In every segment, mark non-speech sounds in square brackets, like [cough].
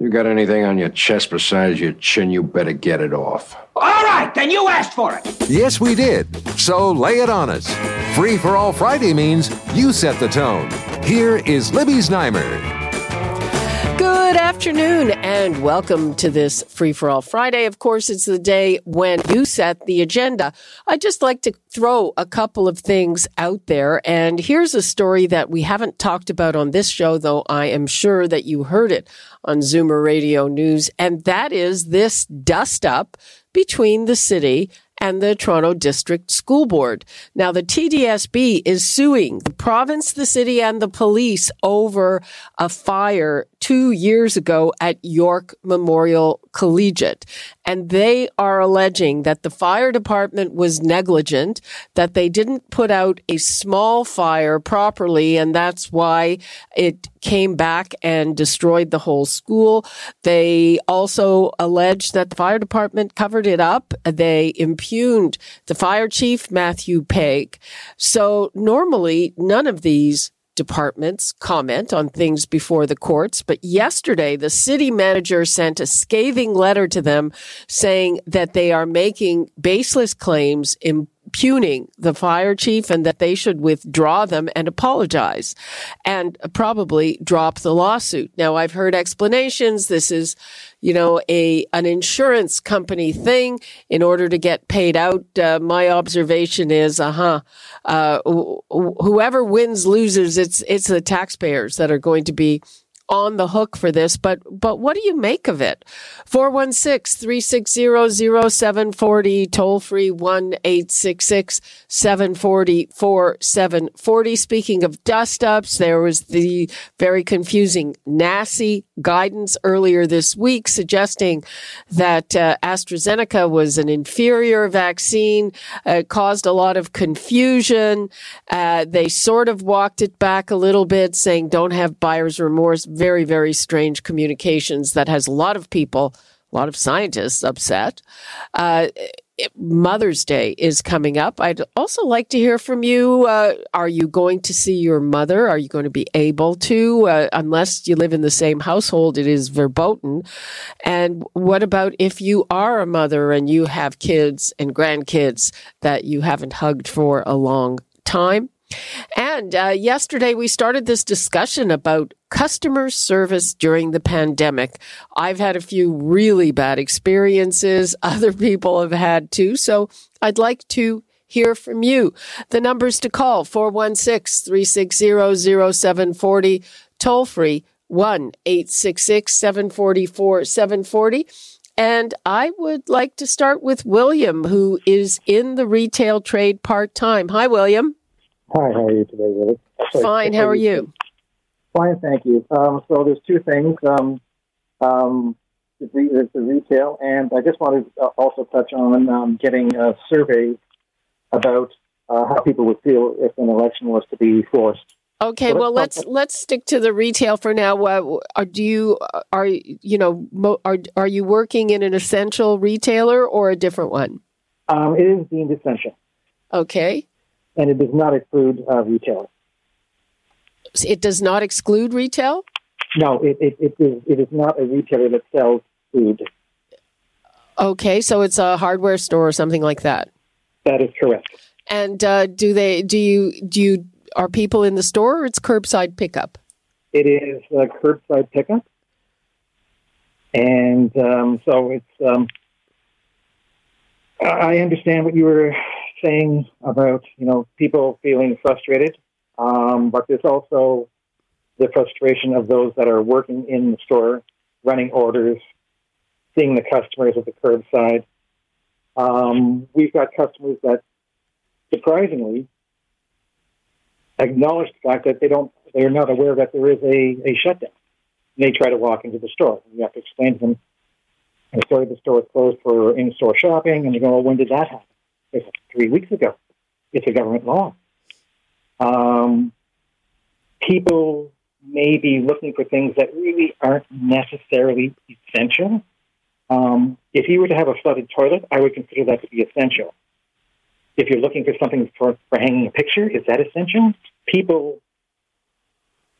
You got anything on your chest besides your chin, you better get it off. All right, then you asked for it. Yes, we did. So lay it on us. Free for all Friday means you set the tone. Here is Libby Znaimer. Good afternoon and welcome to this Free for All Friday. Of course, it's the day when you set the agenda. I'd just like to throw a couple of things out there. And here's a story that we haven't talked about on this show, though I am sure that you heard it on Zoomer Radio News. And that is this dust up between the city and the Toronto District School Board. Now, the TDSB is suing the province, the city, and the police over a fire two years ago at York Memorial Collegiate. And they are alleging that the fire department was negligent, that they didn't put out a small fire properly, and that's why it came back and destroyed the whole school. They also allege that the fire department covered it up. They impugned the fire chief, Matthew Pegg. So normally none of these departments comment on things before the courts. But yesterday, the city manager sent a scathing letter to them saying that they are making baseless claims in impugning the fire chief and that they should withdraw them and apologize and probably drop the lawsuit. Now I've heard explanations. This is, you know, a, an insurance company thing in order to get paid out. Uh, my observation is, uh-huh, uh, whoever wins loses. It's, it's the taxpayers that are going to be on the hook for this, but, but what do you make of it? 416-360-0740, toll free 1-866-740-4740. Speaking of dust ups, there was the very confusing NACI guidance earlier this week suggesting that uh, AstraZeneca was an inferior vaccine, uh, caused a lot of confusion. Uh, they sort of walked it back a little bit saying don't have buyer's remorse very, very strange communications that has a lot of people, a lot of scientists upset. Uh, Mother's Day is coming up. I'd also like to hear from you. Uh, are you going to see your mother? Are you going to be able to? Uh, unless you live in the same household, it is verboten. And what about if you are a mother and you have kids and grandkids that you haven't hugged for a long time? And uh, yesterday we started this discussion about customer service during the pandemic. I've had a few really bad experiences. [laughs] Other people have had too. So I'd like to hear from you. The numbers to call 416-360-0740, toll free 1-866-744-740. And I would like to start with William, who is in the retail trade part time. Hi, William. Hi, how are you today, Willie? Fine, how are you? Fine, thank you. Um, so there's two things. Um, um, there's the retail, and I just wanted to also touch on um, getting a survey about uh, how people would feel if an election was to be forced. Okay, well let's let's stick to the retail for now. Uh, are, do you are you know are are you working in an essential retailer or a different one? Um, it is deemed essential. Okay and it does not exclude uh, retail. It does not exclude retail? No, it, it, it, is, it is not a retailer that sells food. Okay, so it's a hardware store or something like that. That is correct. And uh, do they do you do you are people in the store or it's curbside pickup? It is uh, curbside pickup, and um, so it's. Um, I understand what you were saying about you know people feeling frustrated, um, but there's also the frustration of those that are working in the store, running orders, seeing the customers at the curbside. Um, we've got customers that surprisingly acknowledge the fact that they don't they're not aware that there is a, a shutdown. And they try to walk into the store. You have to explain to them sorry, the store is closed for in-store shopping, and you go, well, when did that happen? Three weeks ago. It's a government law. Um, people may be looking for things that really aren't necessarily essential. Um, if you were to have a flooded toilet, I would consider that to be essential. If you're looking for something for, for hanging a picture, is that essential? People,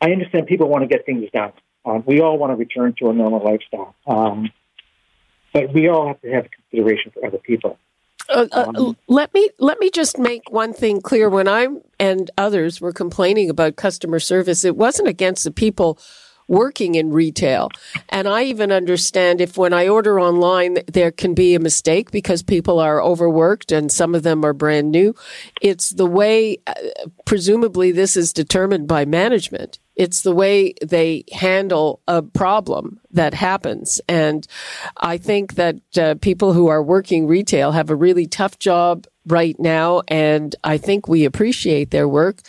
I understand people want to get things done. Um, we all want to return to a normal lifestyle. Um, but we all have to have consideration for other people. Uh, uh, let me let me just make one thing clear. When I and others were complaining about customer service, it wasn't against the people working in retail. And I even understand if when I order online, there can be a mistake because people are overworked and some of them are brand new. It's the way, uh, presumably, this is determined by management. It's the way they handle a problem that happens. And I think that uh, people who are working retail have a really tough job right now. And I think we appreciate their work.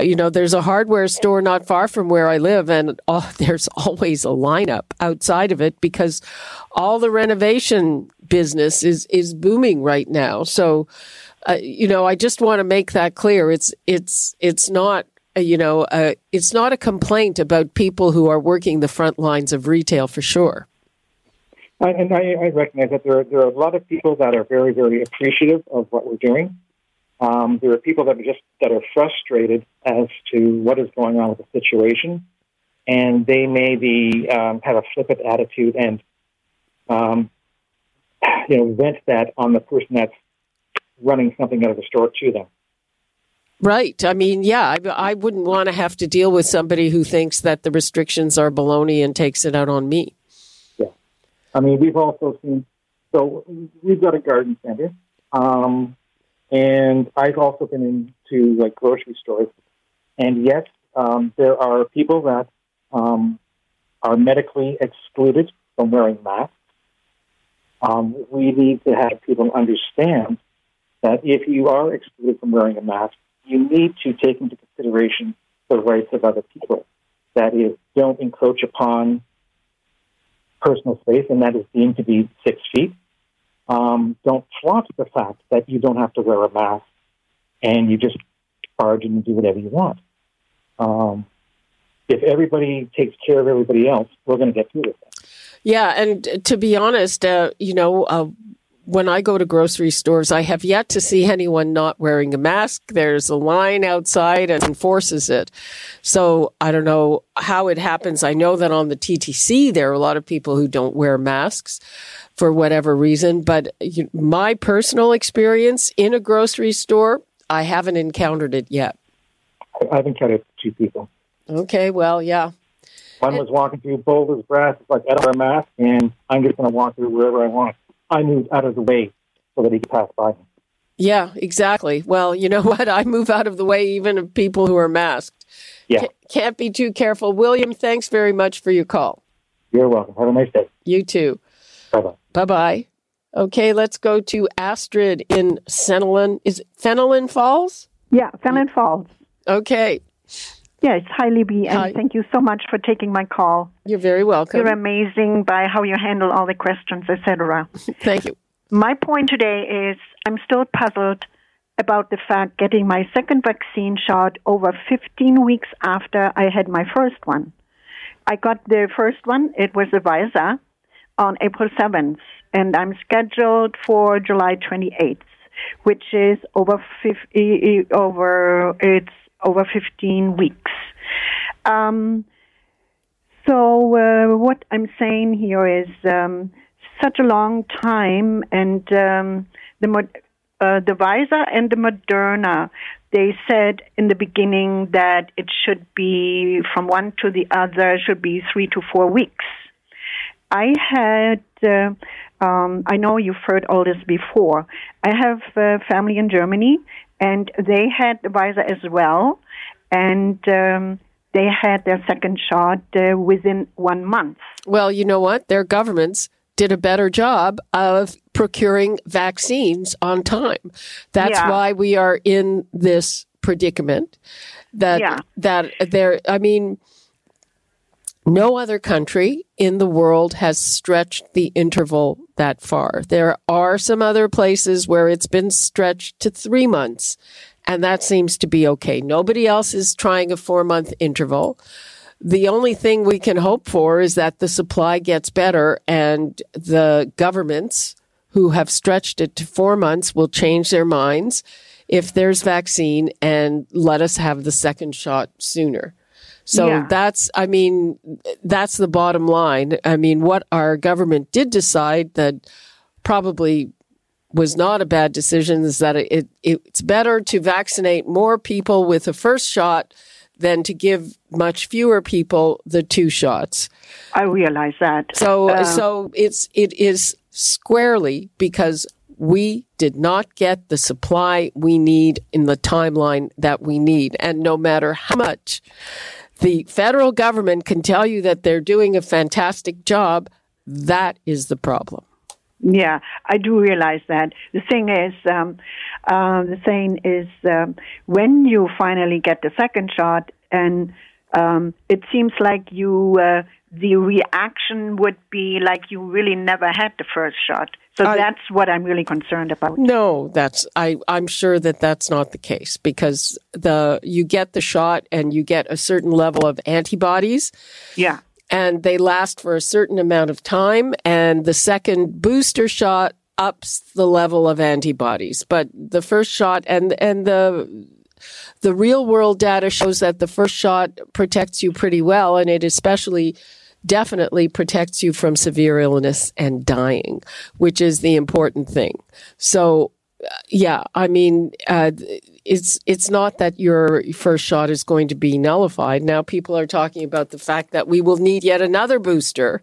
Uh, you know, there's a hardware store not far from where I live and oh, [laughs] there's always a lineup outside of it because all the renovation business is, is booming right now. So, uh, you know, I just want to make that clear. It's, it's, it's not you know, uh, it's not a complaint about people who are working the front lines of retail for sure. I, and I, I, recognize that there are, there are a lot of people that are very, very appreciative of what we're doing. Um, there are people that are just that are frustrated as to what is going on with the situation, and they maybe um, have a flippant attitude and, um, you know, vent that on the person that's running something out of the store to them. Right. I mean, yeah, I, I wouldn't want to have to deal with somebody who thinks that the restrictions are baloney and takes it out on me. Yeah. I mean, we've also seen, so we've got a garden center. Um, and I've also been into like grocery stores. And yes, um, there are people that um, are medically excluded from wearing masks. Um, we need to have people understand that if you are excluded from wearing a mask, you need to take into consideration the rights of other people. That is, don't encroach upon personal space, and that is deemed to be six feet. Um, don't flaunt the fact that you don't have to wear a mask and you just charge and do whatever you want. Um, if everybody takes care of everybody else, we're going to get through this. Yeah, and to be honest, uh, you know, uh, when I go to grocery stores, I have yet to see anyone not wearing a mask. There's a line outside and enforces it. So I don't know how it happens. I know that on the TTC, there are a lot of people who don't wear masks for whatever reason. But my personal experience in a grocery store, I haven't encountered it yet. I've encountered two people. Okay, well, yeah. One was walking through Boulder's Brass, it's like, I don't wear a mask, and I'm just going to walk through wherever I want. I moved out of the way so that he could pass by me. Yeah, exactly. Well, you know [laughs] what? I move out of the way even of people who are masked. Yeah. C- can't be too careful. William, thanks very much for your call. You're welcome. Have a nice day. You too. Bye bye. Bye bye. Okay, let's go to Astrid in Fenelon. Is it Fenelon Falls? Yeah, Fenelon Falls. Okay. Yes, hi, Libby, and hi. thank you so much for taking my call. You're very welcome. You're amazing by how you handle all the questions, etc. [laughs] thank you. My point today is I'm still puzzled about the fact getting my second vaccine shot over 15 weeks after I had my first one. I got the first one, it was a Pfizer, on April 7th, and I'm scheduled for July 28th, which is over 50, over it's over 15 weeks. Um, so uh, what I'm saying here is um, such a long time, and um, the uh, the Pfizer and the Moderna, they said in the beginning that it should be from one to the other should be three to four weeks. I had, uh, um, I know you've heard all this before. I have uh, family in Germany, and they had the Pfizer as well, and um, they had their second shot uh, within one month. Well, you know what? Their governments did a better job of procuring vaccines on time. That's yeah. why we are in this predicament. That yeah. that there. I mean. No other country in the world has stretched the interval that far. There are some other places where it's been stretched to three months, and that seems to be okay. Nobody else is trying a four month interval. The only thing we can hope for is that the supply gets better and the governments who have stretched it to four months will change their minds if there's vaccine and let us have the second shot sooner. So Yeah. that's, I mean, that's the bottom line. I mean, what our government did decide that probably was not a bad decision is that it, it it's better to vaccinate more people with the first shot than to give much fewer people the two shots. I realize that. So Uh, so it's it is squarely because we did not get the supply we need in the timeline that we need and no matter how much the federal government can tell you that they're doing a fantastic job that is the problem Yeah, I do realize that. The thing is, um, uh, the thing is, um, when you finally get the second shot, and um, it seems like you, uh, the reaction would be like you really never had the first shot. So I- that's what I'm really concerned about. No, that's I I'm sure that that's not the case because the you get the shot and you get a certain level of antibodies Yeah. and they last for a certain amount of time and the second booster shot ups the level of antibodies but the first shot and and the the real world data shows that the first shot protects you pretty well and it especially definitely protects you from severe illness and dying which is the important thing. So uh, yeah i mean uh, it's it's not that your first shot is going to be nullified. Now people are talking about the fact that we will need yet another booster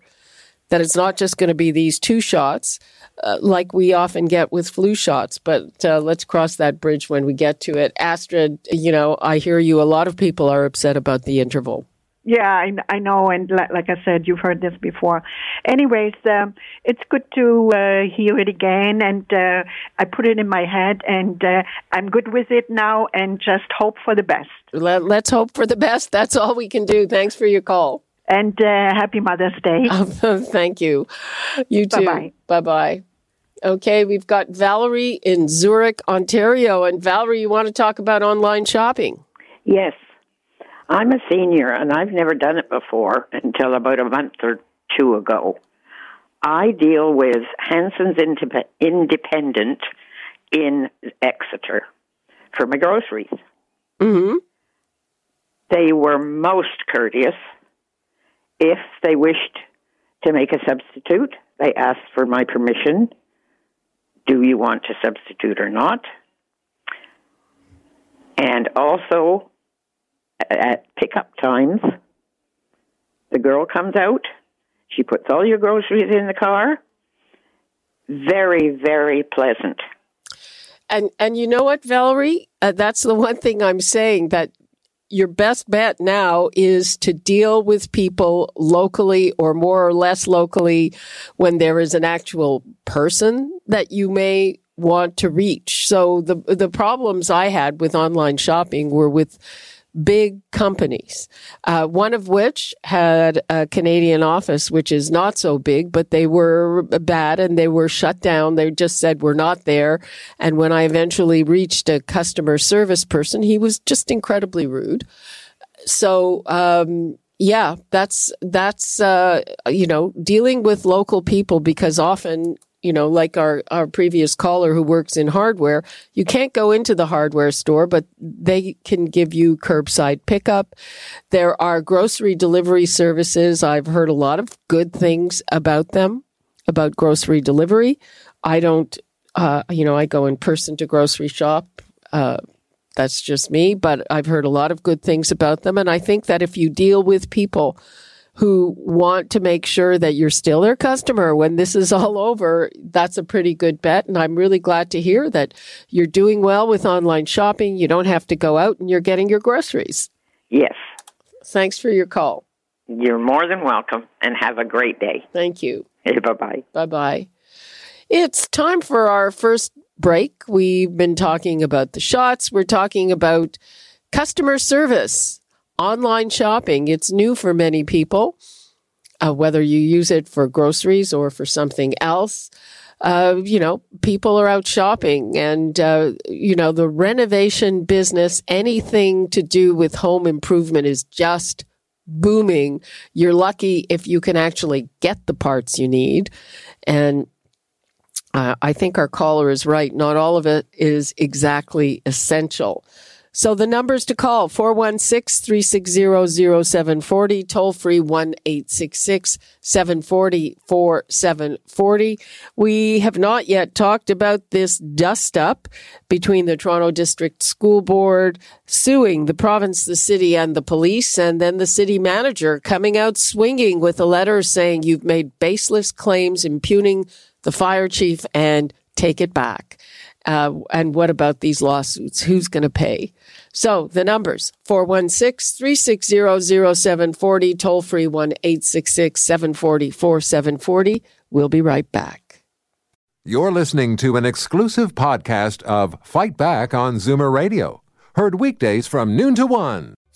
that it's not just going to be these two shots uh, like we often get with flu shots but uh, let's cross that bridge when we get to it. Astrid you know i hear you. A lot of people are upset about the interval Yeah, I, I know, and li- like I said, you've heard this before. Anyways, um, it's good to uh, hear it again, and uh, I put it in my head, and uh, I'm good with it now, and just hope for the best. Let, let's hope for the best that's all we can do thanks for your call And uh, happy Mother's Day. [laughs] Thank you. You too. Bye-bye. Bye bye. Okay, we've got Valerie in Zurich, Ontario. And Valerie, you want to talk about online shopping? Yes. I'm a senior and I've never done it before until about a month or two ago. I deal with Hanson's Indep- Independent in Exeter for my groceries. Mm-hmm. They were most courteous. If they wished to make a substitute, they asked for my permission. Do you want to substitute or not? And also, at pickup times, the girl comes out. She puts all your groceries in the car. Very, very pleasant. And and you know what, Valerie? Uh, that's the one thing I'm saying that your best bet now is to deal with people locally or more or less locally when there is an actual person that you may want to reach. So the the problems I had with online shopping were with big companies, uh, one of which had a Canadian office, which is not so big, but they were bad and they were shut down. They just said, we're not there. And when I eventually reached a customer service person, he was just incredibly rude. So, um, yeah, that's, that's, uh, you know, dealing with local people because often, you know, like our, our previous caller who works in hardware, you can't go into the hardware store, but they can give you curbside pickup. There are grocery delivery services. I've heard a lot of good things about them, about grocery delivery. I don't, uh, you know, I go in person to grocery shop. Uh, that's just me, but I've heard a lot of good things about them. And I think that if you deal with people who want to make sure that you're still their customer when this is all over, that's a pretty good bet. And I'm really glad to hear that you're doing well with online shopping. You don't have to go out and you're getting your groceries. Yes. Thanks for your call. You're more than welcome and have a great day. Thank you. Bye bye. Bye bye. It's time for our first break. We've been talking about the shots. We're talking about customer service, online shopping. It's new for many people. uh, whether you use it for groceries or for something else. Uh, you know, people are out shopping and, uh, you know, the renovation business, anything to do with home improvement is just booming. You're lucky if you can actually get the parts you need. And uh, I think our caller is right. Not all of it is exactly essential. So the numbers to call 416-360-0740, toll free 1-866-740-4740. We have not yet talked about this dust up between the Toronto District School Board suing the province, the city and the police and then the city manager coming out swinging with a letter saying you've made baseless claims impugning the fire chief and take it back. Uh, and what about these lawsuits? Who's going to pay? So the numbers 416 360 0740, toll free 1 866 740 4740. We'll be right back. You're listening to an exclusive podcast of Fight Back on Zoomer Radio, heard weekdays from noon to one.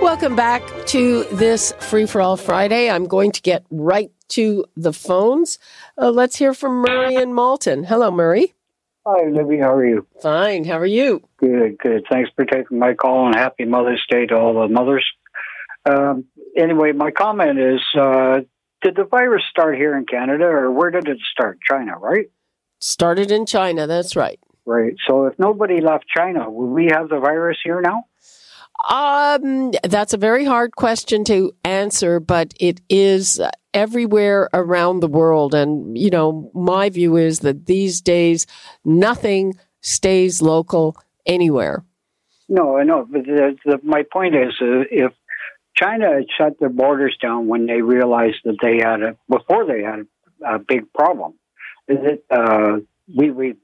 Welcome back to this Free for All Friday. I'm going to get right to the phones. Uh, let's hear from Murray and Malton. Hello, Murray. Hi, Libby. How are you? Fine. How are you? Good, good. Thanks for taking my call and happy Mother's Day to all the mothers. Um, anyway, my comment is uh, did the virus start here in Canada or where did it start? China, right? Started in China. That's right. Right. So if nobody left China, would we have the virus here now? Um, that's a very hard question to answer, but it is everywhere around the world. And, you know, my view is that these days nothing stays local anywhere. No, I know. But the, the, my point is uh, if China had shut their borders down when they realized that they had a, before they had a, a big problem, is it, uh, we, we,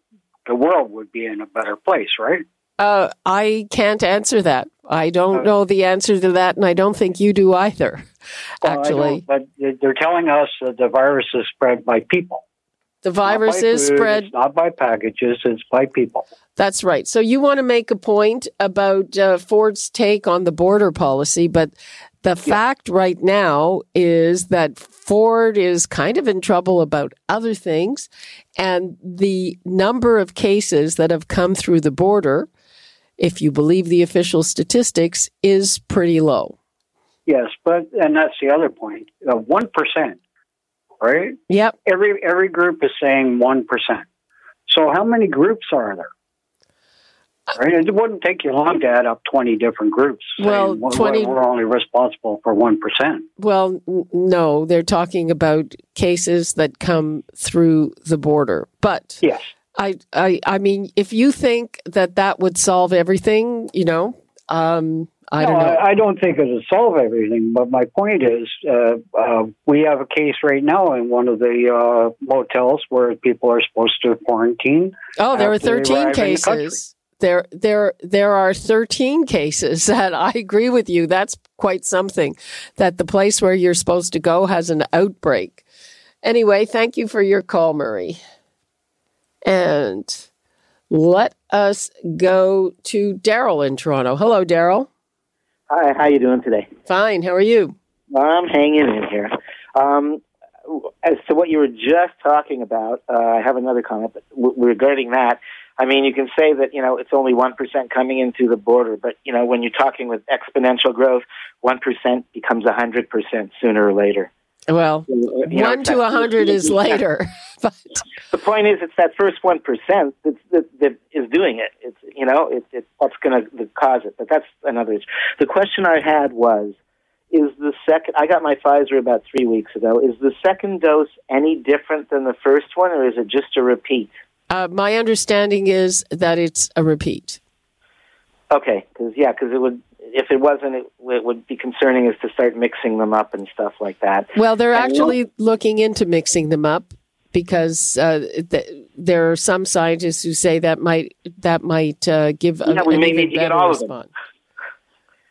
the world would be in a better place, right? Uh, I can't answer that. I don't uh, know the answer to that, and I don't think you do either. Actually, well, but they're telling us that the virus is spread by people. The virus is food, spread not by packages; it's by people. That's right. So you want to make a point about uh, Ford's take on the border policy, but the yeah. fact right now is that Ford is kind of in trouble about other things, and the number of cases that have come through the border if you believe the official statistics, is pretty low. Yes, but and that's the other point. Uh, one uh, right? Yep. Every every group is saying one percent. So how many groups are there? Right? It wouldn't take you long to add up 20 different groups. Well, 20, we're only responsible for 1%. Well, no, they're talking about cases that come through the border. But yes. I, I, I mean, if you think that that would solve everything, you know, um, I no, don't know. I, I, don't think it'll solve everything, but my point is, uh, uh, we have a case right now in one of the uh, motels where people are supposed to quarantine. Oh, there are thirteen cases. The there, there, there are thirteen cases. [laughs] That I agree with you. That's quite something. That the place where you're supposed to go has an outbreak. Anyway, thank you for your call, Murray. And let us go to Daryl in Toronto. Hello, Daryl. Hi, how you doing today? Fine. How are you? I'm hanging in here. Um, as to what you were just talking about, uh, I have another comment but w- regarding that. I mean, you can say that you know it's only one percent coming into the border, but you know when you're talking with exponential growth, one percent becomes a hundred percent sooner or later. Well, you know, one to a hundred is [laughs] later. [laughs] but the point is, it's that first one percent that, that that is doing it. It's you know, it, it what's going to cause it. But that's another issue. The question I had was, is the second? I got my Pfizer about three weeks ago. Is the second dose any different than the first one, or is it just a repeat? Uh, my understanding is that it's a repeat. Okay, because yeah, because it would if it wasn't, it, it, would be concerning is to start mixing them up and stuff like that. Well, they're and actually looking into mixing them up because uh, the, there are some scientists who say that might that might uh, give Yeah, a, we may need to get better all of them. response.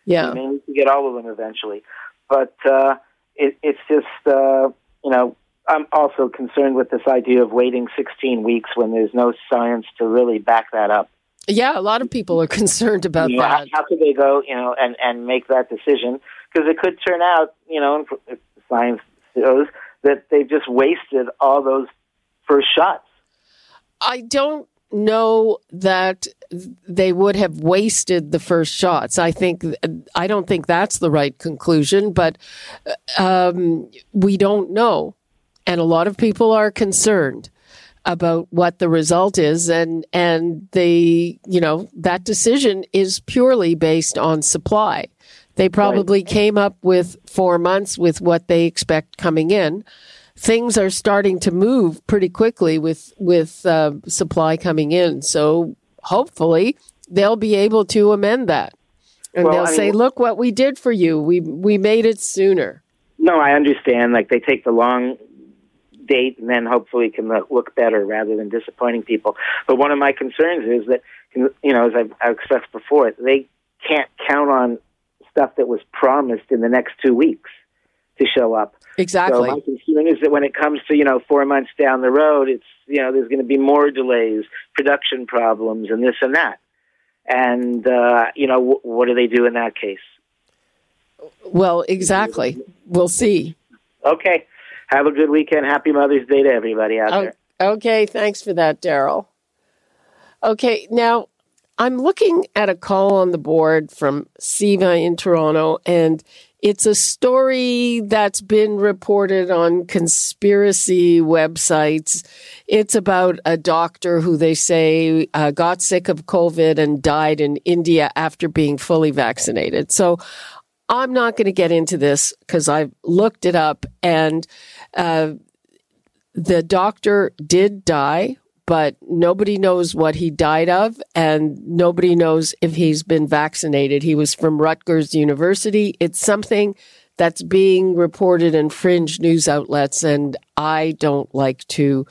Yeah. We may need to get all of them eventually. But uh, it, it's just, uh, you know, I'm also concerned with this idea of waiting 16 weeks when there's no science to really back that up. Yeah, a lot of people are [laughs] concerned about You know, that. how, how could they go, you know, and, and make that decision? Because it could turn out, you know, if science shows that they've just wasted all those first shots. I don't know that they would have wasted the first shots. I think I don't think that's the right conclusion, but um, we don't know, and a lot of people are concerned about what the result is, and and they you know that decision is purely based on supply. They probably came up with four months with what they expect coming in things are starting to move pretty quickly with with uh, supply coming in. So hopefully they'll be able to amend that, and Well, they'll I mean- say, "Look what we did for you. We we made it sooner." No, I understand. Like they take the long date and then hopefully can look- better rather than disappointing people. But one of my concerns is that, you know, as I've, I've expressed before, they can't count on stuff that was promised in the next two weeks to show up. Exactly. So my concern is that when it comes to you know four months down the road, it's you know there's going to be more delays, production problems, and this and that. And uh, you know w- what do they do in that case? Well, exactly. We'll see. Okay, have a good weekend. Happy Mother's Day to everybody out there. Okay, thanks for that, Daryl. Okay, now I'm looking at a call on the board from Siva in Toronto, and it's a story that's been reported on conspiracy websites. It's about a doctor who they say uh, got sick of COVID and died in India after being fully vaccinated. So I'm not going to get into this because I've looked it up and the doctor did die, but nobody knows what he died of, and nobody knows if he's been vaccinated. He was from Rutgers University. It's something that's being reported in fringe news outlets, and I don't like to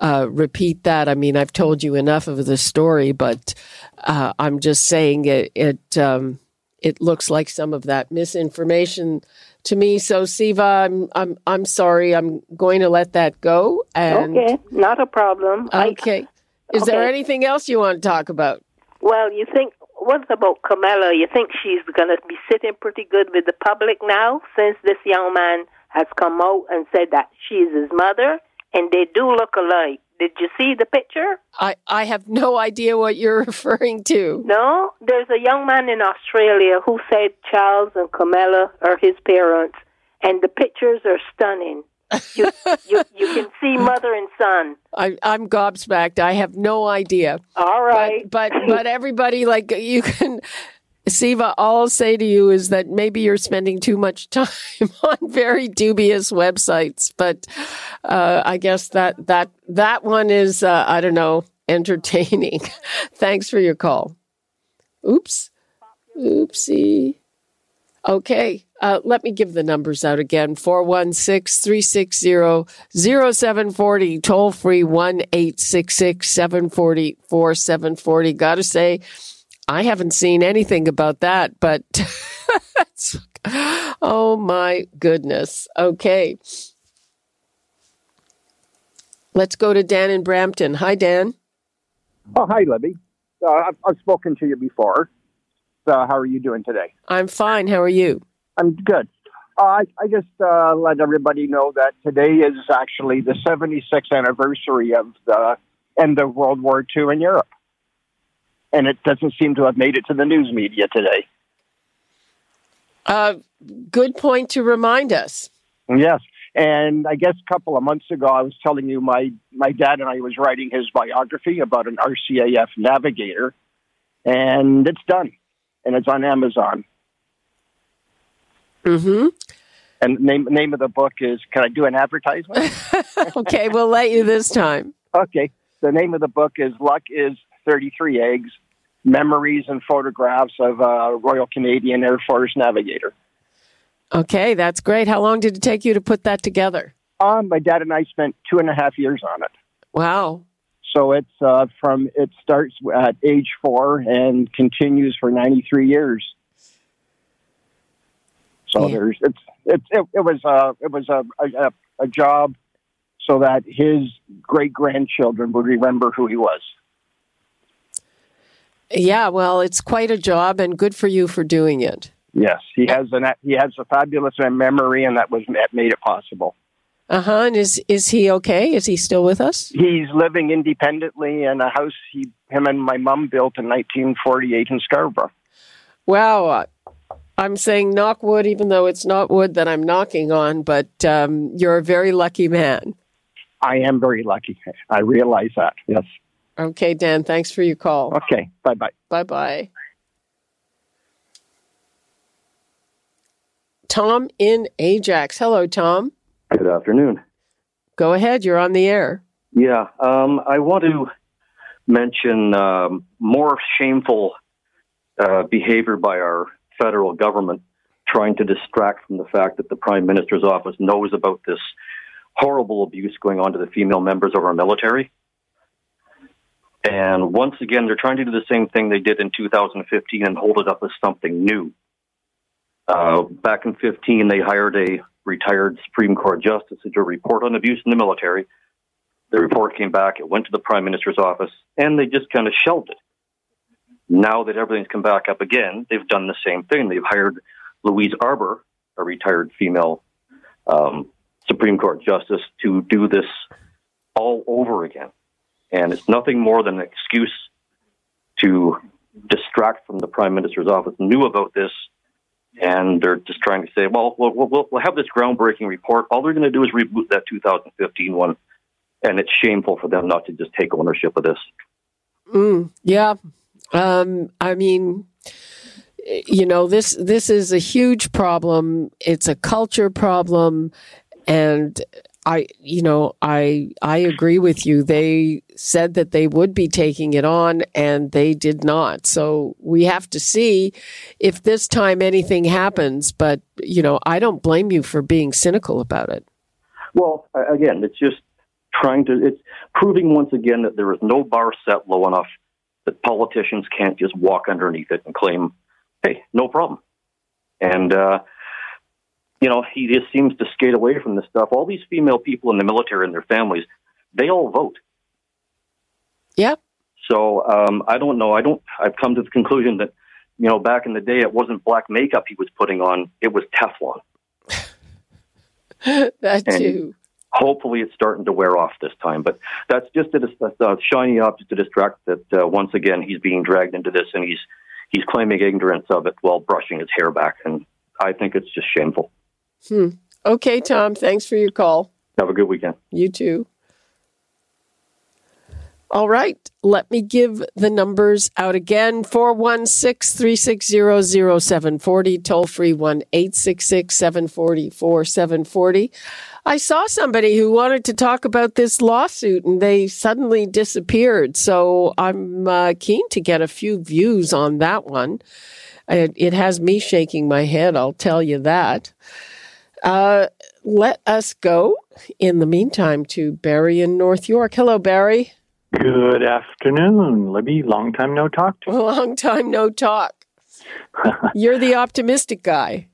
uh, repeat that. I mean, I've told you enough of the story, but uh, I'm just saying it. It um, it looks like some of that misinformation to me. So, Siva, I'm I'm I'm sorry. I'm going to let that go. And okay, not a problem. I- okay, is there anything else you want to talk about? well, you think what about Camilla? You think she's going to be sitting pretty good with the public now, since this young man has come out and said that she's his mother, and they do look alike. Did you see the picture? I I have no idea what you're [laughs] referring to. No, there's a young man in Australia who said Charles and Camilla are his parents, and the pictures are stunning. You, [laughs] you, you can see mother and son. I, I'm gobsmacked. I have no idea. All right. But but, but [clears throat] everybody like you can Siva, all I'll say to you is that maybe you're spending too much [laughs] time on very dubious websites. But uh, I guess that that that one is uh, I don't know entertaining. [laughs] Thanks for your call. Oops, oopsie. Okay, uh, let me give the numbers out again 416 360 0740, toll free 1 866 740 4740. Gotta say, I haven't seen anything about that, but [laughs] oh my goodness. Okay. Let's go to Dan in Brampton. Hi, Dan. Oh, hi, Libby. Uh, I've, I've spoken to you before. Uh, how are you doing today? I'm fine. How are you? I'm good. Uh, I, I just uh, let everybody know that today is actually the 76th anniversary of the end of World War II in Europe. And it doesn't seem to have made it to the news media today. Uh, good point to remind us. Yes. And I guess a couple of months ago, I was telling you my, my dad and I was writing his biography about an RCAF navigator, and it's done, and it's on Amazon. Mm-hmm. And name name of the book is. Can I do an advertisement? [laughs] okay, we'll let you this time. Okay. The name of the book is Luck is 33 Eggs Memories and Photographs of a Royal Canadian Air Force Navigator. Okay, that's great. How long did it take you to put that together? Um, my dad and I spent two and a half years on it. Wow. So it's uh, from it starts at age four and continues for 93 years. So Yeah. there's it's it's it, it was a it was a, a a job so that his great grandchildren would remember who he was. Yeah, well, it's quite a job, and good for you for doing it. Yes, he has an he has a fabulous memory, and that was that made it possible. Uh huh. And is is he okay? Is he still with us? He's living independently in a house he him and my mom built in 1948 in Scarborough. Wow. uh, I'm saying knock wood, even though it's not wood that I'm knocking on, but um, you're a very lucky man. I am very lucky. I realize that. Yes. Okay, Dan, thanks for your call. Okay. Bye bye. Bye bye. Tom in Ajax. Hello, Tom. Good afternoon. Go ahead. You're on the air. Yeah, um, I want to mention um, more shameful uh, behavior by our federal government trying to distract from the fact that the Prime Minister's office knows about this horrible abuse going on to the female members of our military. And once again, they're trying to do the same thing they did in 2015 and hold it up as something new. Uh, back in 15, they hired a retired Supreme Court justice to do a report on abuse in the military. The report came back, it went to the Prime Minister's office, and they just kind of shelved it. Now that everything's come back up again, they've done the same thing. They've hired Louise Arbour, a retired female um, Supreme Court justice, to do this all over again. And it's nothing more than an excuse to distract from the Prime Minister's office, knew about this, and they're just trying to say, well, we'll, we'll, we'll have this groundbreaking report. All they're going to do is reboot that 2015 one, and it's shameful for them not to just take ownership of this. Mm, yeah. Um, I mean, you know this this is a huge problem. It's a culture problem, and I, you know, I I agree with you. They said that they would be taking it on, and they did not. So we have to see if this time anything happens. But you know, I don't blame you for being cynical about it. Well, again, it's just trying to, it's proving once again that there is no bar set low enough that politicians can't just walk underneath it and claim, hey, no problem. And, uh, you know, he just seems to skate away from this stuff. All these female people in the military and their families, they all vote. Yeah. So um, I don't know. I don't. I've come to the conclusion that you know back in the day it wasn't black makeup he was putting on; it was Teflon. [laughs] that And- too. Hopefully, it's starting to wear off this time. But that's just a, a, a shiny object to distract that uh, once again he's being dragged into this, and he's he's claiming ignorance of it while brushing his hair back, and I think it's just shameful. Hmm. Okay, Tom. Thanks for your call. Have a good weekend. You too. All right. Let me give the numbers out again 416 360 0740, toll free 1 866 740 I saw somebody who wanted to talk about this lawsuit and they suddenly disappeared. So I'm uh, keen to get a few views on that one. It, it has me shaking my head, I'll tell you that. Uh, let us go in the meantime to Barry in North York. Hello, Barry. Good afternoon, Libby. Long time no talk to. [laughs] Long time no talk. You're the optimistic guy.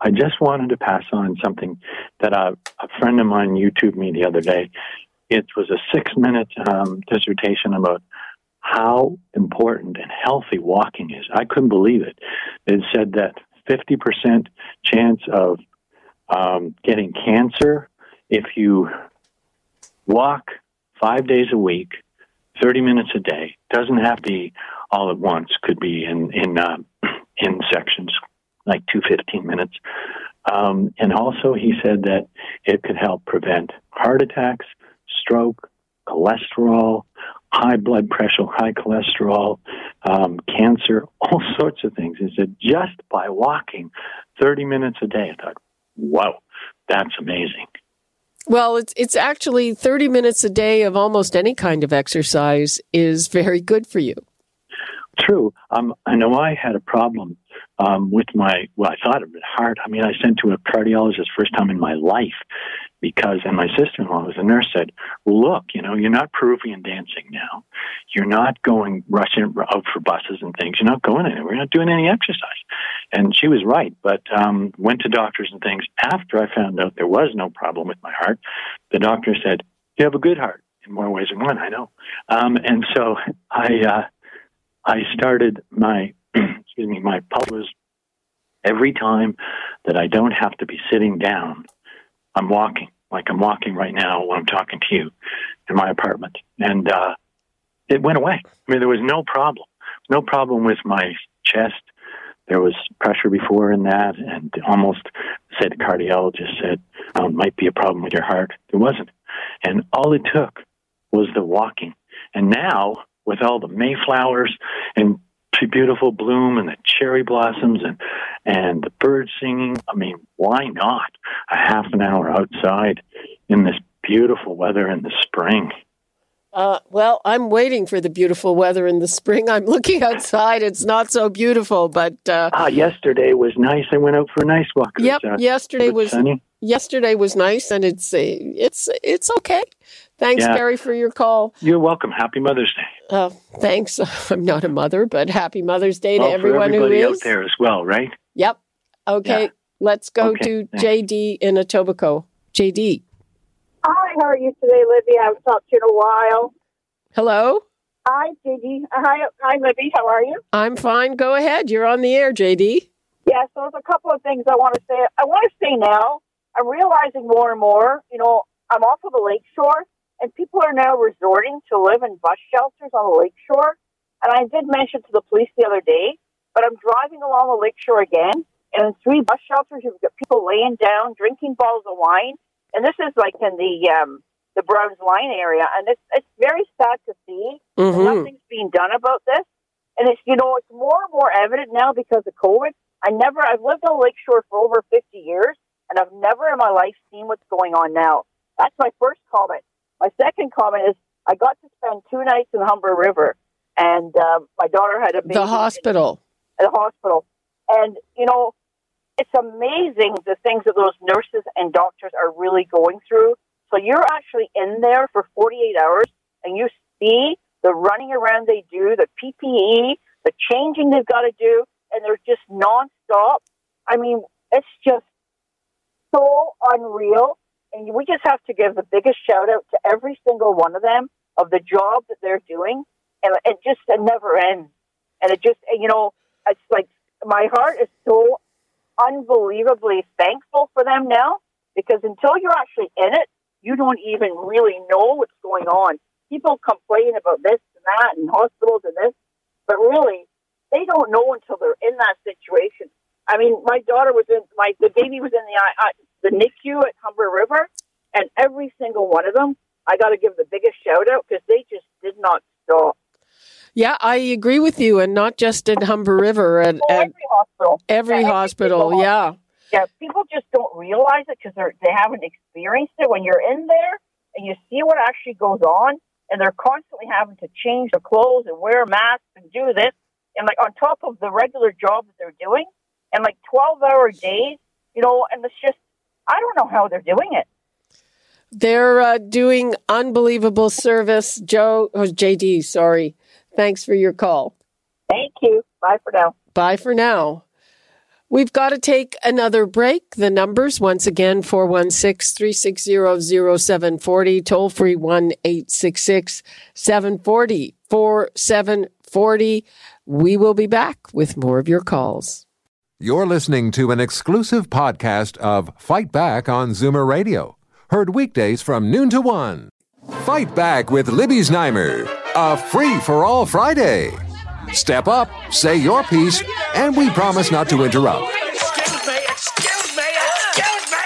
I just wanted to pass on something that a, a friend of mine YouTube me the other day. It was a six minute um, dissertation about how important and healthy walking is. I couldn't believe it. It said that 50% chance of um, getting cancer if you walk five days a week, 30 minutes a day. Doesn't have to be all at once. Could be in in uh, [clears throat] in sections, like two 15 minutes. Um, and also, he said that it could help prevent heart attacks, stroke, cholesterol, high blood pressure, high cholesterol, um, cancer, [laughs] all sorts of things. He said just by walking 30 minutes a day. I thought, wow, that's amazing. Well, it's it's actually 30 minutes a day of almost any kind of exercise is very good for you. True. Um, I know I had a problem um, with my, well, I thought of it was heart. I mean, I sent to a cardiologist first time in my life because, and my sister in law was a nurse, said, Look, you know, you're not Peruvian dancing now. You're not going rushing out for buses and things. You're not going anywhere. You're not doing any exercise. And she was right, but um, went to doctors and things. After I found out there was no problem with my heart, the doctor said, You have a good heart in more ways than one, I know. Um, and so I, uh, I started my, [clears throat] excuse me, my pulse was every time that I don't have to be sitting down, I'm walking, like I'm walking right now when I'm talking to you in my apartment. And uh, it went away. I mean, there was no problem. No problem with my chest. There was pressure before in that, and almost said the cardiologist said, oh, it might be a problem with your heart. There wasn't. And all it took was the walking. And now with all the mayflowers and beautiful bloom and the cherry blossoms and and the birds singing. I mean, why not a half an hour outside in this beautiful weather in the spring? Uh, well, I'm waiting for the beautiful weather in the spring. I'm looking outside; it's not so beautiful, but uh, ah, yesterday was nice. I went out for a nice walk. Yep, was, uh, yesterday was sunny. yesterday was nice, and it's it's it's okay. Thanks, Yeah. Barry, for your call. You're welcome. Happy Mother's Day. Uh, thanks. [laughs] I'm not a mother, but happy Mother's Day to Oh, for everyone who everybody is. out there as well, right? Yep. Okay, Yeah. let's go Okay, to thanks. JD in Etobicoke. JD. Hi, how are you today, Libby? I haven't talked to you in a while. Hello. Hi, Gigi. Uh, Hi, hi, Libby. How are you? I'm fine. Go ahead. You're on the air, JD. Yeah, so there's a couple of things I want to say. I want to say now, I'm realizing more and more, you know, I'm off of the lakeshore, and people are now resorting to live in bus shelters on the lakeshore. And I did mention to the police the other day, but I'm driving along the lakeshore again, and in three bus shelters, you've got people laying down, drinking bottles of wine, and this is like in the um, the Browns Line area, and it's it's very sad to see. Mhm. Nothing's being done about this, and it's you know it's more and more evident now because of COVID. I never I've lived on the lakeshore for over fifty years, and I've never in my life seen what's going on now. That's my first comment. My second comment is I got to spend two nights in Humber River, and um, my daughter had a baby The hospital. at the hospital. And, you know, it's amazing the things that those nurses and doctors are really going through. So you're actually in there for 48 hours and you see the running around they do, the PPE, the changing they've got to do, and they're just nonstop. I mean, it's just so unreal. And we just have to give the biggest shout out to every single one of them of the job that they're doing. And it just it never ends. And it just, you know, it's like my heart is so unbelievably thankful for them now because until you're actually in it, you don't even really know what's going on. People complain about this and that and hospitals and this, but really, they don't know until they're in that situation. I mean, my daughter was in my the baby was in the the NICU at Humber River, and every single one of them, I got to give the biggest shout out because they just did not stop. Yeah, I agree with you, and not just at Humber River, at, oh, at every hospital. every Yeah, hospital. single Yeah. Yeah, people just don't realize it because they haven't experienced it. When you're in there and you see what actually goes on, and they're constantly having to change their clothes and wear masks and do this, and like on top of the regular job that they're doing, and like 12 hour days, you know, and it's just, I don't know how they're doing it. They're uh, doing unbelievable service. Joe, oh, JD, sorry. Thanks for your call. Thank you. Bye for now. Bye for now. We've got to take another break. The numbers, once again, 416 360 0740, toll free 1 866 740 4740. We will be back with more of your calls. You're listening to an exclusive podcast of Fight Back on Zoomer Radio. Heard weekdays from noon to one. Fight Back with Libby Znaimer, a free for all Friday. Step up, say your piece, and we promise not to interrupt. Excuse me, excuse me, excuse me,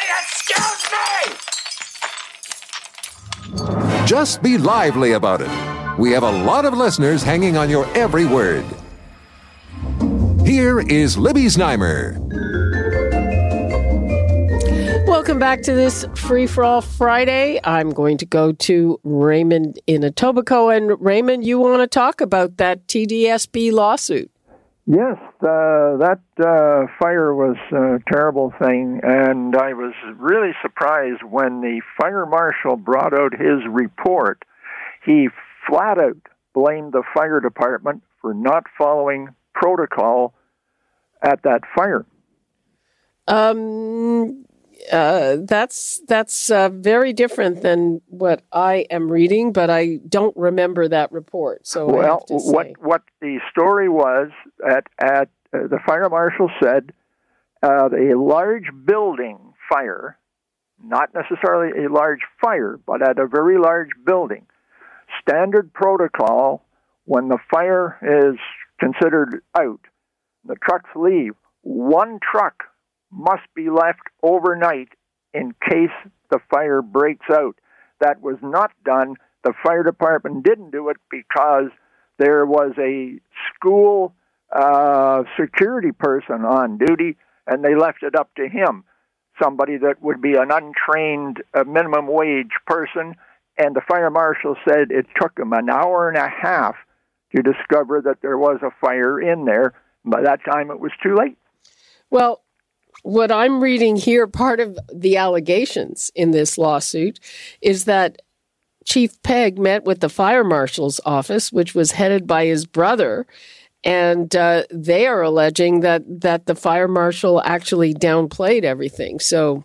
excuse me! Just be lively about it. We have a lot of listeners hanging on your every word. Here is Libby Znaimer. Welcome back to this Free for All Friday. I'm going to go to Raymond in Etobicoke. And Raymond, you want to talk about that TDSB lawsuit? Yes, uh, that uh, fire was a terrible thing, and I was really surprised when the fire marshal brought out his report. He flat out blamed the fire department for not following protocol at that fire. Um, uh, that's that's uh, very different than what I am reading, but I don't remember that report. So well, have to say. what what the story was at at uh, the fire marshal said uh, a large building fire, not necessarily a large fire, but at a very large building. Standard protocol when the fire is considered out, the trucks leave. One truck must be left overnight in case the fire breaks out. That was not done. The fire department didn't do it because there was a school uh, security person on duty, and they left it up to him. Somebody that would be an untrained uh, minimum wage person, and the fire marshal said it took him an hour and a half to discover that there was a fire in there. By that time, it was too late. Well, what I'm reading here, part of the allegations in this lawsuit is that Chief Pegg met with the fire marshal's office, which was headed by his brother, and uh, they are alleging that that the fire marshal actually downplayed everything. So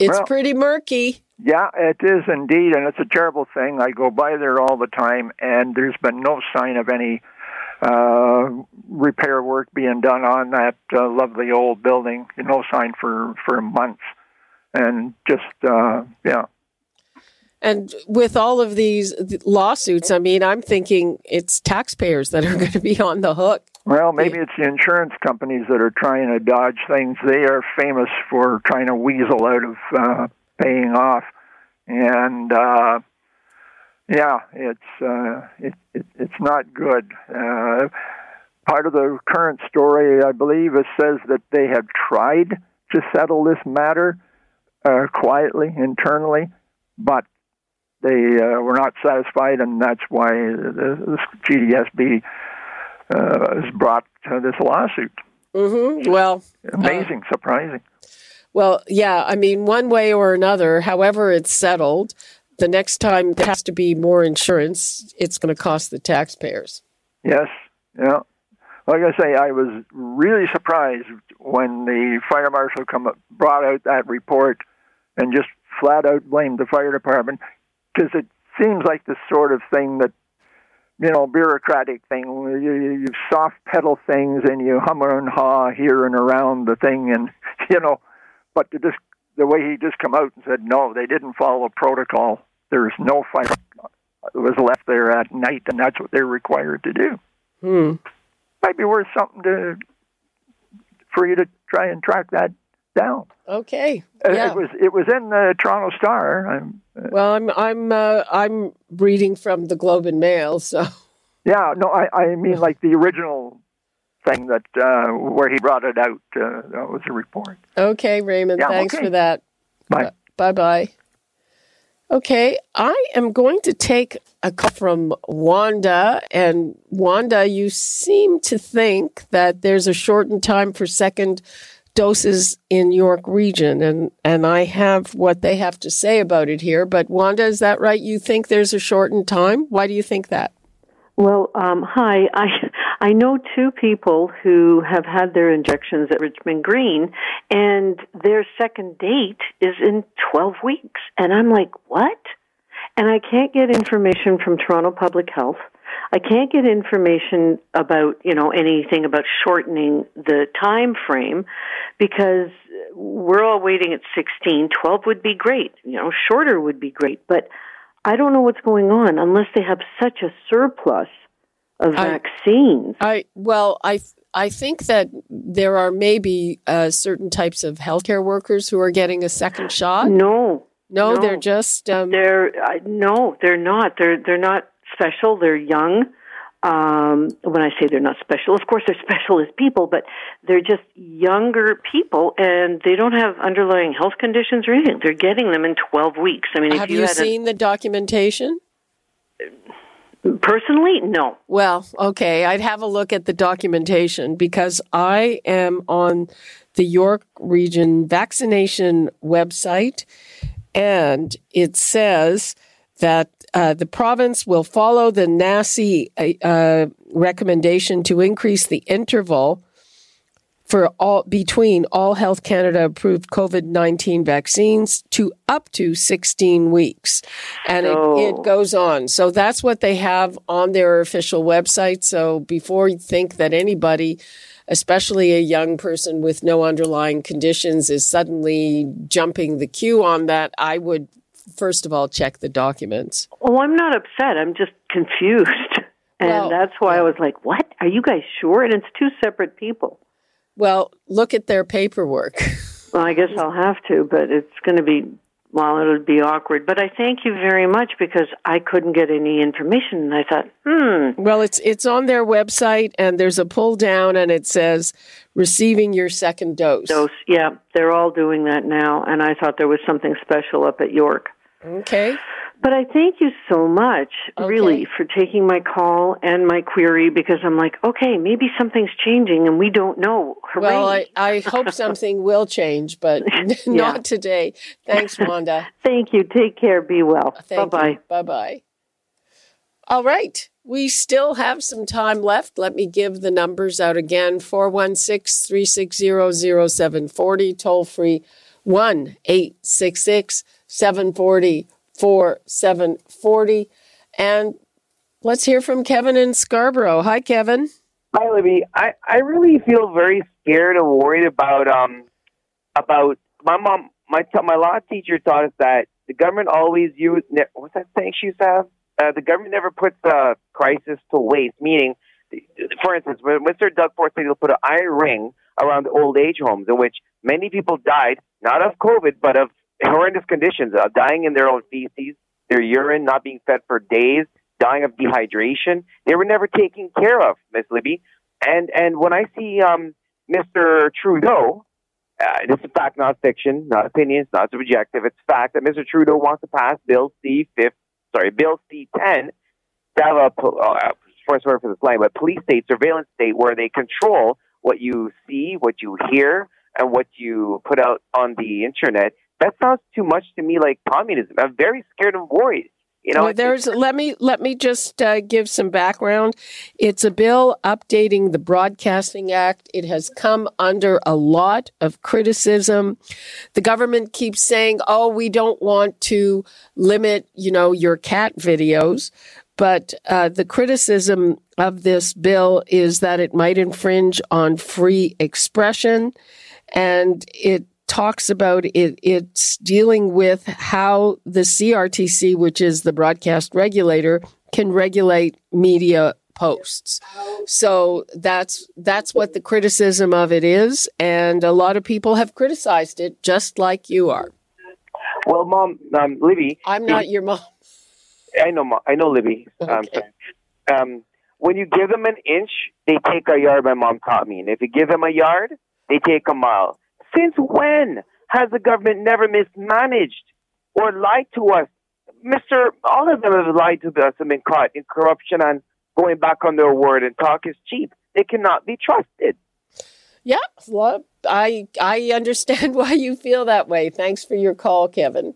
it's Well- pretty murky. Yeah, it is indeed, and it's a terrible thing. I go by there all the time, and there's been no sign of any uh, repair work being done on that uh, lovely old building. No sign for for months, and just uh, yeah. And with all of these lawsuits, I mean, I'm thinking it's taxpayers that are [laughs] going to be on the hook. Well, maybe it's the insurance companies that are trying to dodge things. They are famous for trying to weasel out of uh, paying off, and uh, yeah, it's uh, it, it it's not good. Uh, part of the current story, I believe, it says that they have tried to settle this matter uh, quietly internally, but they uh, were not satisfied, and that's why the, the TDSB uh, has brought uh, this lawsuit. Mm-hmm. Well, Amazing, surprising. Well, yeah, I mean, one way or another, however it's settled, the next time there has to be more insurance, it's going to cost the taxpayers. Yes, yeah. Like I say, I was really surprised when the fire marshal come up, brought out that report and just flat out blamed the fire department because it seems like the sort of thing that you know bureaucratic thing. You, you, you soft pedal things and you hum and haw here and around the thing and [laughs] you know but to just the way he just come out and said no they didn't follow protocol. There's no fire it was left there at night and that's what they're required to do. Hmm. might be worth something to for you to try and track that down. Okay. Uh, Yeah. It was it was in the Toronto Star. I'm, uh, Well, I'm I'm uh, I'm reading from the Globe and Mail, so yeah, no, I I mean [laughs] like the original thing that uh, where he brought it out. Uh, that was a report. okay, Raymond. Yeah, thanks okay. for that. Bye. Bye bye. Okay, I am going to take a call from Wanda. And Wanda, you seem to think that there's a shortened time for second doses in York region. And, and I have what they have to say about it here. But Wanda, is that right? You think there's a shortened time? Why do you think that? Well, um, hi. I I know two people who have had their injections at Richmond Green, and their second date is in 12 weeks. And I'm like, what? And I can't get information from Toronto Public Health. I can't get information about, you know, anything about shortening the time frame because we're all waiting at 16. 12 would be great. You know, shorter would be great. But I don't know what's going on unless they have such a surplus of I- vaccines. I well, I I think that there are maybe uh, certain types of healthcare workers who are getting a second shot. No, no, no. they're just um, They're I, no, they're not. They're they're not special. They're young. um, when I say they're not special, of course they're [laughs] special as people, but they're just younger people and they don't have underlying health conditions or anything. They're getting them in 12 weeks. I mean, if Have you, you, seen the documentation? personally, no. Well, okay, I'd have a look at the documentation because I am on the York Region vaccination website and it says that uh, the province will follow the NACI uh, recommendation to increase the interval for all between all Health Canada approved COVID nineteen vaccines to up to sixteen weeks, and it, it goes on. So that's what they have on their official website. So before you think that anybody, especially a young person with no underlying conditions, is suddenly jumping the queue on that, I would first of all check the documents. Oh, I'm not upset. I'm just confused. [laughs] And Well, that's why I was like, what? Are you guys sure? And it's two separate people. Well, look at their paperwork. [laughs] Well, I guess I'll have to, but it's going to be, well, it'll be awkward. But I thank you very much because I couldn't get any information. And I thought, hmm. Well, it's it's on their website, and there's a pull down, and it says receiving your second dose. Dose. Yeah, they're all doing that now. And I thought there was something special up at York. Okay. But I thank you so much, really, for taking my call and my query because I'm like, okay, maybe something's changing and we don't know. Hooray. Well, I, I hope something [laughs] will change, but [laughs] not today. Thanks, Wanda. [laughs] Thank you. Take care. Be well. Bye bye. Bye bye. All right. We still have some time left. Let me give the numbers out again 416 360 0740, toll free 1 866 740 4740. And let's hear from Kevin in Scarborough. Hi, Kevin. Hi, Libby. I, I really feel very scared and worried about um about my mom. My my law teacher taught us that the government always use what's that saying she said? Uh, the government never puts a crisis to waste. Meaning, for instance, when Mr. Doug Ford said he'll put an iron ring around old age homes in which many people died not of COVID but of horrendous conditions, uh, dying in their own feces, their urine not being fed for days, dying of dehydration. They were never taken care of, Miss Libby. And and when I see um, Mr. Trudeau, uh, this is fact, not fiction, not opinions, not subjective. It's fact that Mr. Trudeau wants to pass Bill C. Fifth, sorry, Bill C. Ten, to have a uh, for the slang, but police state, surveillance state, where they control what you see, what you hear, and what you put out on the internet. That sounds too much to me like communism. I'm very scared and worried. You know, Well, there's let me let me just uh, give some background. It's a bill updating the Broadcasting Act. It has come under a lot of criticism. The government keeps saying, "Oh, we don't want to limit, you know, your cat videos." But uh, the criticism of this bill is that it might infringe on free expression, and it talks about it. It's dealing with how the CRTC, which is the broadcast regulator, can regulate media posts. So that's that's what the criticism of it is, and a lot of people have criticized it, just like you are. well, Mom, um, Libby. I'm not your mom. I know, Mom. I know, Libby. Um, um, when you give them an inch, they take a yard. My mom taught me, and if you give them a yard, they take a mile. Since when has the government never mismanaged or lied to us? Mister, all of them have lied to us and been caught in corruption and going back on their word and talk is cheap. They cannot be trusted. Yeah, well, I I understand [laughs] why you feel that way. Thanks for your call, Kevin.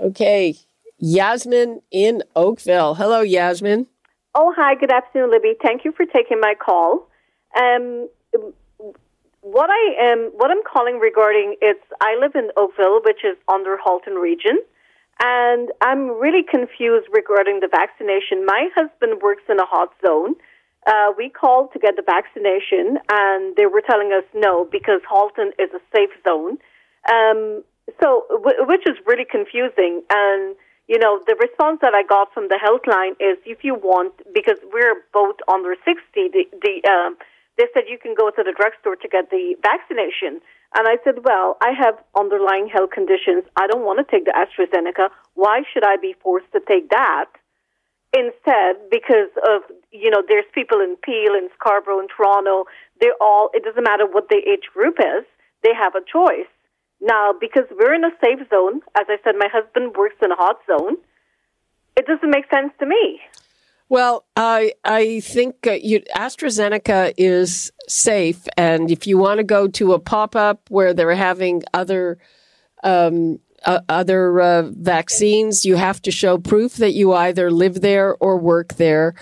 Okay, Yasmin in Oakville. Hello, Yasmin. Oh, hi. Good afternoon, Libby. Thank you for taking my call. Um, what I am, what I'm calling regarding it's I live in Oakville, which is under Halton region, and I'm really confused regarding the vaccination. My husband works in a hot zone. Uh, we called to get the vaccination, and they were telling us no because Halton is a safe zone. Um, so, w- which is really confusing. And you know, the response that I got from the health line is if you want, because we're both under 60, the, the um, they said you can go to the drugstore to get the vaccination. And I said, well, I have underlying health conditions. I don't want to take the AstraZeneca. Why should I be forced to take that? instead because of you know there's people in Peel and Scarborough and Toronto. They're all. It doesn't matter what their age group is. They have a choice now because we're in a safe zone. As I said, my husband works in a hot zone. It doesn't make sense to me. Well, I I think you, AstraZeneca is safe, and if you want to go to a pop up where they're having other um, uh, other uh, vaccines, you have to show proof that you either live there or work there.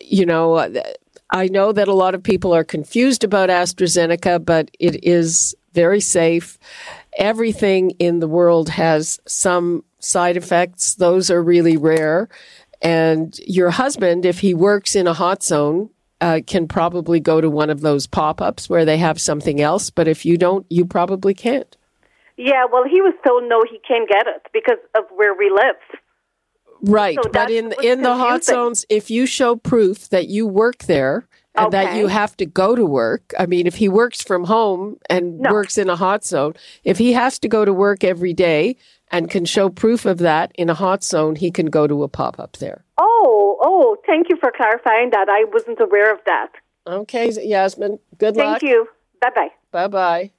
You know, uh, I know that a lot of people are confused about AstraZeneca, but it is very safe. Everything in the world has some side effects; those are really rare. And your husband, if he works in a hot zone, uh, can probably go to one of those pop ups where they have something else. But if you don't, you probably can't. Yeah, well, he was told no, he can't get it because of where we live. Right. So but in in the hot zones, if you show proof that you work there and that you have to go to work, I mean, if he works from home and works in a hot zone, if he has to go to work every day and can show proof of that in a hot zone, he can go to a pop up there. Oh, oh, thank you for clarifying that. I wasn't aware of that. Okay, Yasmin. Good luck. Thank you. Bye bye. Bye bye.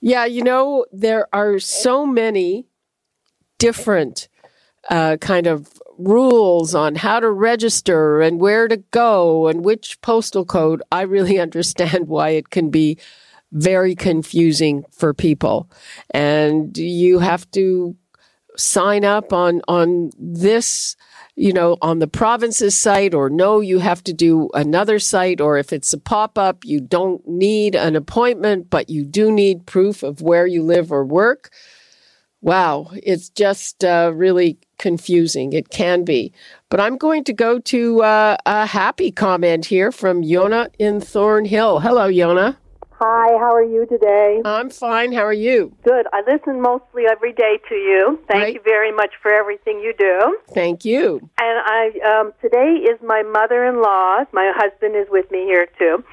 Yeah, you know, there are so many different uh, kind of rules on how to register and where to go and which postal code. I really [laughs] understand why it can be very confusing for people. And you have to sign up on on this you know on the province's site or no you have to do another site or if it's a pop-up you don't need an appointment but you do need proof of where you live or work. Wow it's just uh, really confusing. It can be. But i'm going to go to uh, a happy comment here from yona in thornhill. Hello yona Hi, how are you today? I'm fine. How are you? Good. I listen mostly every day to you. Thank you very much for everything you do. thank you And I um, today is my mother-in-law. My husband is with me here too,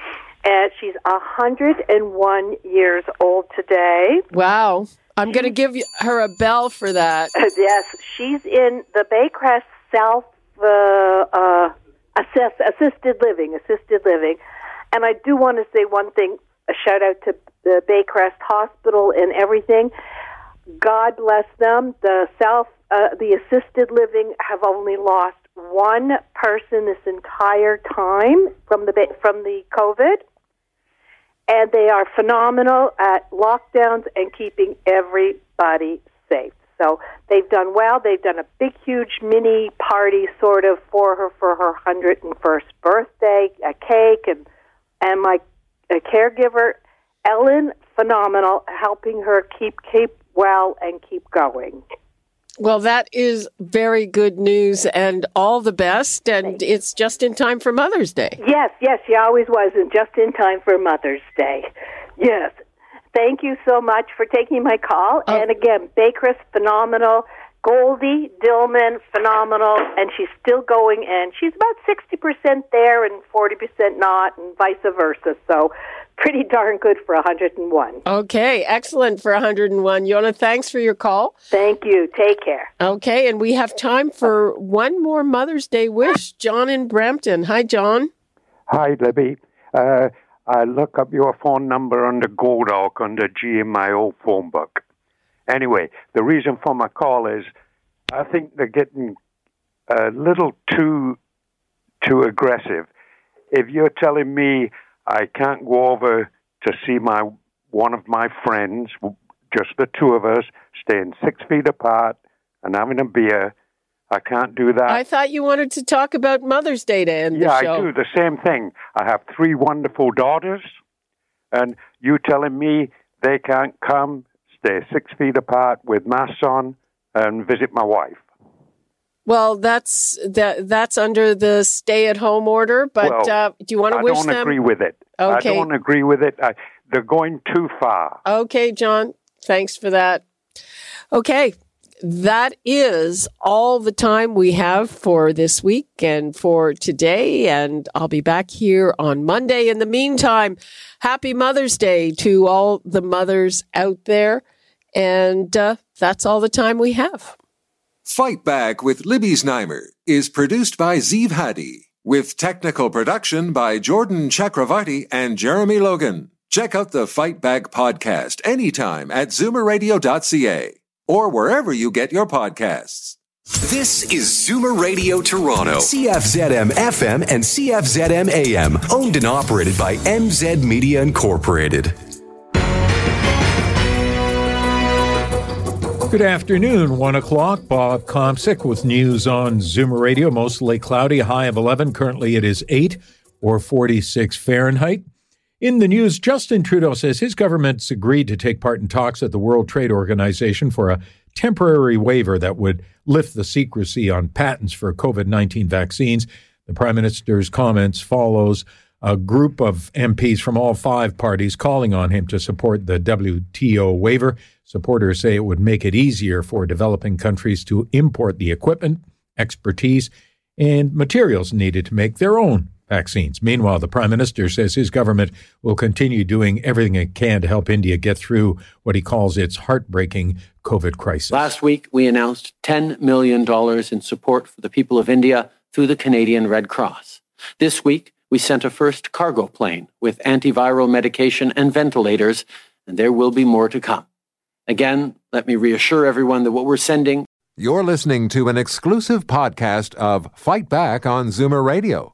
and she's a hundred and one years old today. wow i'm going to give her a bell for that [laughs] yes, she's in the Baycrest South uh, uh, assess, assisted living, assisted living. And I do want to say one thing. A shout out to the Baycrest Hospital and everything. God bless them. The South, uh, the assisted living have only lost one person this entire time from the from the COVID, and they are phenomenal at lockdowns and keeping everybody safe. So they've done well. They've done a big, huge mini party sort of for her for her hundred and first birthday, a cake, and and my a caregiver, Ellen, phenomenal, helping her keep keep well and keep going. Well, that is very good news and all the best. And it's just in time for Mother's Day. Yes, yes, she always was, and just in time for Mother's Day. Yes. Thank you so much for taking my call. Oh. And again, Baycrest phenomenal. Goldie Dillman, phenomenal, and she's still going, and she's about 60% there and 40% not, and vice versa. So, pretty darn good for 101. Okay, excellent for 101. Yona, thanks for your call. Thank you. Take care. Okay, and we have time for one more Mother's Day wish. John in Brampton. Hi, John. Hi, Libby. Uh, I look up your phone number under Goldalk under G in my phone book. Anyway, the reason for my call is I think they're getting a little too too aggressive. If you're telling me I can't go over to see my one of my friends, just the two of us, staying six feet apart and having a beer, I can't do that. I thought you wanted to talk about Mother's Day to end Yeah, the show. I do the same thing. I have three wonderful daughters, and you telling me they can't come, stay six feet apart with masks on, and visit my wife. Well, that's that that's under the stay-at-home order. But Well, uh, do you want to I wish don't them? agree with it. Okay. I don't agree with it. I, they're going too far. Okay, John. Thanks for that. Okay. That is all the time we have for this week and for today. And I'll be back here on Monday. In the meantime, happy Mother's Day to all the mothers out there. And uh, that's all the time we have. Fight Back with Libby Znaimer is produced by Zeev Hadi, with technical production by Jordan Chakravarti and Jeremy Logan. Check out the Fight Back podcast anytime at zoomerradio.ca or wherever you get your podcasts. This is Zoomer Radio Toronto, CFZM FM and CFZM AM, owned and operated by MZ Media Incorporated. Good afternoon, 1 o'clock. Bob Komsic with news on Zoomer Radio. Mostly cloudy, high of 11. Currently it is 8 or 46 Fahrenheit. In the news, Justin Trudeau says his government's agreed to take part in talks at the World Trade Organization for a temporary waiver that would lift the secrecy on patents for COVID 19 vaccines. The Prime Minister's comments follows a group of MPs from all five parties calling on him to support the WTO waiver. Supporters say it would make it easier for developing countries to import the equipment, expertise, and materials needed to make their own vaccines. Meanwhile, the Prime Minister says his government will continue doing everything it can to help India get through what he calls its heartbreaking COVID crisis. Last week, we announced $10 million in support for the people of India through the Canadian Red Cross. This week, we sent a first cargo plane with antiviral medication and ventilators, and there will be more to come. Again, let me reassure everyone that what we're sending. You're listening to an exclusive podcast of Fight Back on Zoomer Radio.